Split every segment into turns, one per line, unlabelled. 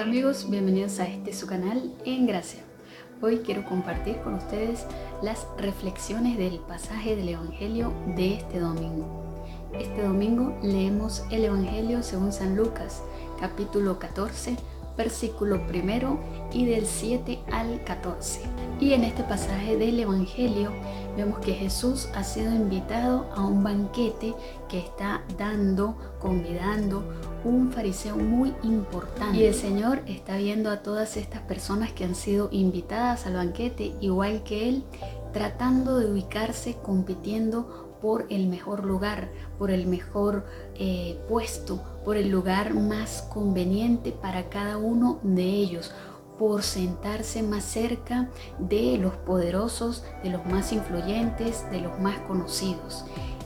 Amigos, bienvenidos a este su canal En Gracia. Hoy quiero compartir con ustedes las reflexiones del pasaje del Evangelio de este domingo. Este domingo leemos el Evangelio según San Lucas, capítulo 14, versículo primero y del 7 al 14. Y en este pasaje del Evangelio vemos que Jesús ha sido invitado a un banquete que está dando, convidando un fariseo muy importante. Y el Señor está viendo a todas estas personas que han sido invitadas al banquete, igual que Él, tratando de ubicarse, compitiendo por el mejor lugar, por el mejor eh, puesto, por el lugar más conveniente para cada uno de ellos, por sentarse más cerca de los poderosos, de los más influyentes, de los más conocidos.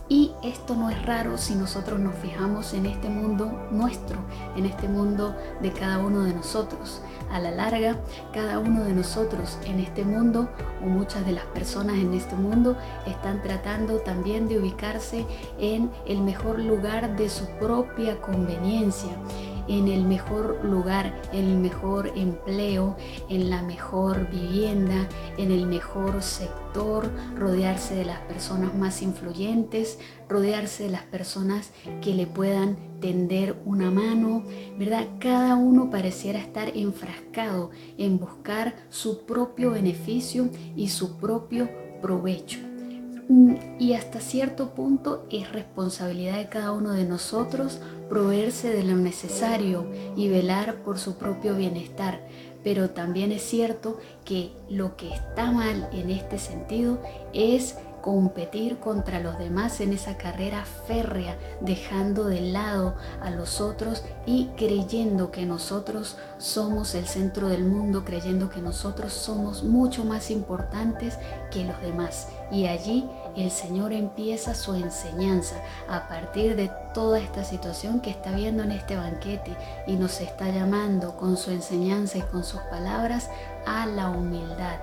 Y esto no es raro si nosotros nos fijamos en este mundo nuestro, en este mundo de cada uno de nosotros. A la larga, cada uno de nosotros en este mundo, o muchas de las personas en este mundo, están tratando también de ubicarse en el mejor lugar de su propia conveniencia en el mejor lugar, en el mejor empleo, en la mejor vivienda, en el mejor sector, rodearse de las personas más influyentes, rodearse de las personas que le puedan tender una mano, ¿verdad? Cada uno pareciera estar enfrascado en buscar su propio beneficio y su propio provecho. Mm, y hasta cierto punto es responsabilidad de cada uno de nosotros proveerse de lo necesario y velar por su propio bienestar. Pero también es cierto que lo que está mal en este sentido es competir contra los demás en esa carrera férrea, dejando de lado a los otros y creyendo que nosotros somos el centro del mundo, creyendo que nosotros somos mucho más importantes que los demás. Y allí el Señor empieza su enseñanza a partir de toda esta situación que está viendo en este banquete y nos está llamando con su enseñanza y con sus palabras a la humildad,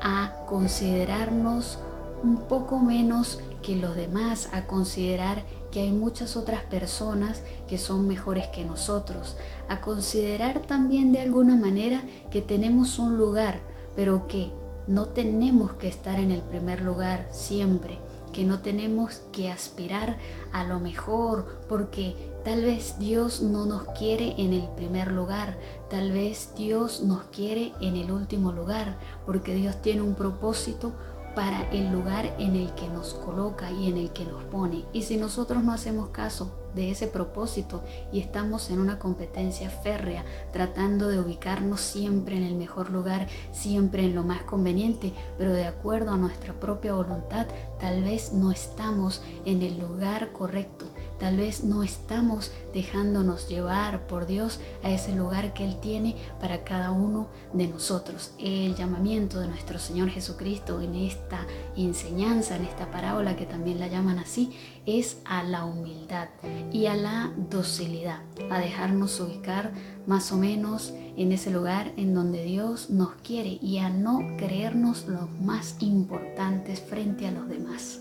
a considerarnos un poco menos que los demás, a considerar que hay muchas otras personas que son mejores que nosotros, a considerar también de alguna manera que tenemos un lugar, pero que no tenemos que estar en el primer lugar siempre, que no tenemos que aspirar a lo mejor, porque tal vez Dios no nos quiere en el primer lugar, tal vez Dios nos quiere en el último lugar, porque Dios tiene un propósito para el lugar en el que nos coloca y en el que nos pone. Y si nosotros no hacemos caso de ese propósito y estamos en una competencia férrea, tratando de ubicarnos siempre en el mejor lugar, siempre en lo más conveniente, pero de acuerdo a nuestra propia voluntad, tal vez no estamos en el lugar correcto, tal vez no estamos dejándonos llevar por Dios a ese lugar que Él tiene para cada uno de nosotros. El llamamiento de nuestro Señor Jesucristo en esta enseñanza, en esta parábola que también la llaman así, es a la humildad y a la docilidad, a dejarnos ubicar más o menos en ese lugar en donde Dios nos quiere y a no creernos los más importantes frente a los demás.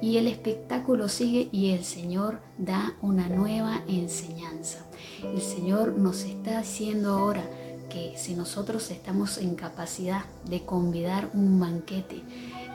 Y el espectáculo sigue y el Señor da una nueva enseñanza. El Señor nos está diciendo ahora que si nosotros estamos en capacidad de convidar un banquete,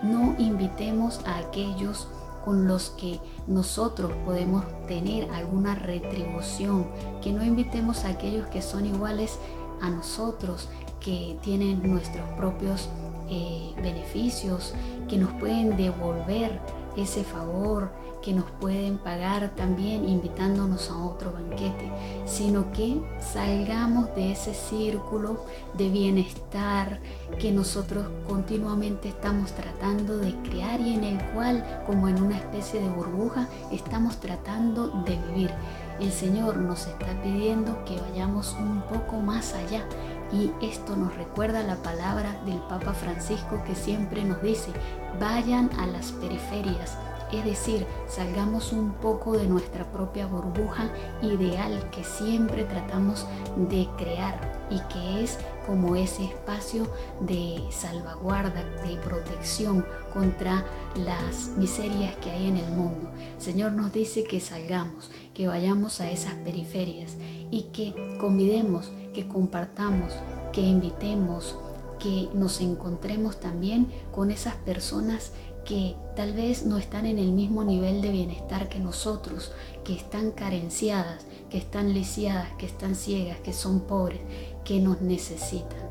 no invitemos a aquellos con los que nosotros podemos tener alguna retribución, que no invitemos a aquellos que son iguales a nosotros, que tienen nuestros propios eh, beneficios, que nos pueden devolver ese favor, que nos pueden pagar también invitándonos a otro banquete, sino que salgamos de ese círculo de bienestar que nosotros continuamente estamos tratando de crear y en el cual, como en una especie de burbuja, estamos tratando de vivir. El Señor nos está pidiendo que vayamos un poco más allá y esto nos recuerda la palabra del Papa Francisco que siempre nos dice, vayan a las periferias, es decir, salgamos un poco de nuestra propia burbuja ideal que siempre tratamos de crear y que es como ese espacio de salvaguarda, de protección contra las miserias que hay en el mundo. Señor nos dice que salgamos, que vayamos a esas periferias y que convidemos que compartamos, que invitemos, que nos encontremos también con esas personas que tal vez no están en el mismo nivel de bienestar que nosotros, que están carenciadas, que están lisiadas, que están ciegas, que son pobres, que nos necesitan.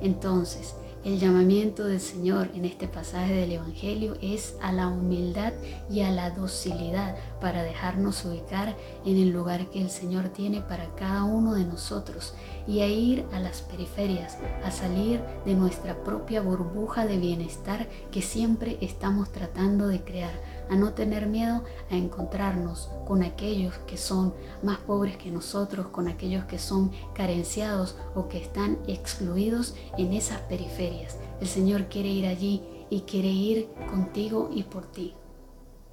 Entonces, el llamamiento del Señor en este pasaje del Evangelio es a la humildad y a la docilidad para dejarnos ubicar en el lugar que el Señor tiene para cada uno de nosotros y a ir a las periferias, a salir de nuestra propia burbuja de bienestar que siempre estamos tratando de crear, a no tener miedo a encontrarnos con aquellos que son más pobres que nosotros, con aquellos que son carenciados o que están excluidos en esas periferias. El Señor quiere ir allí y quiere ir contigo y por ti.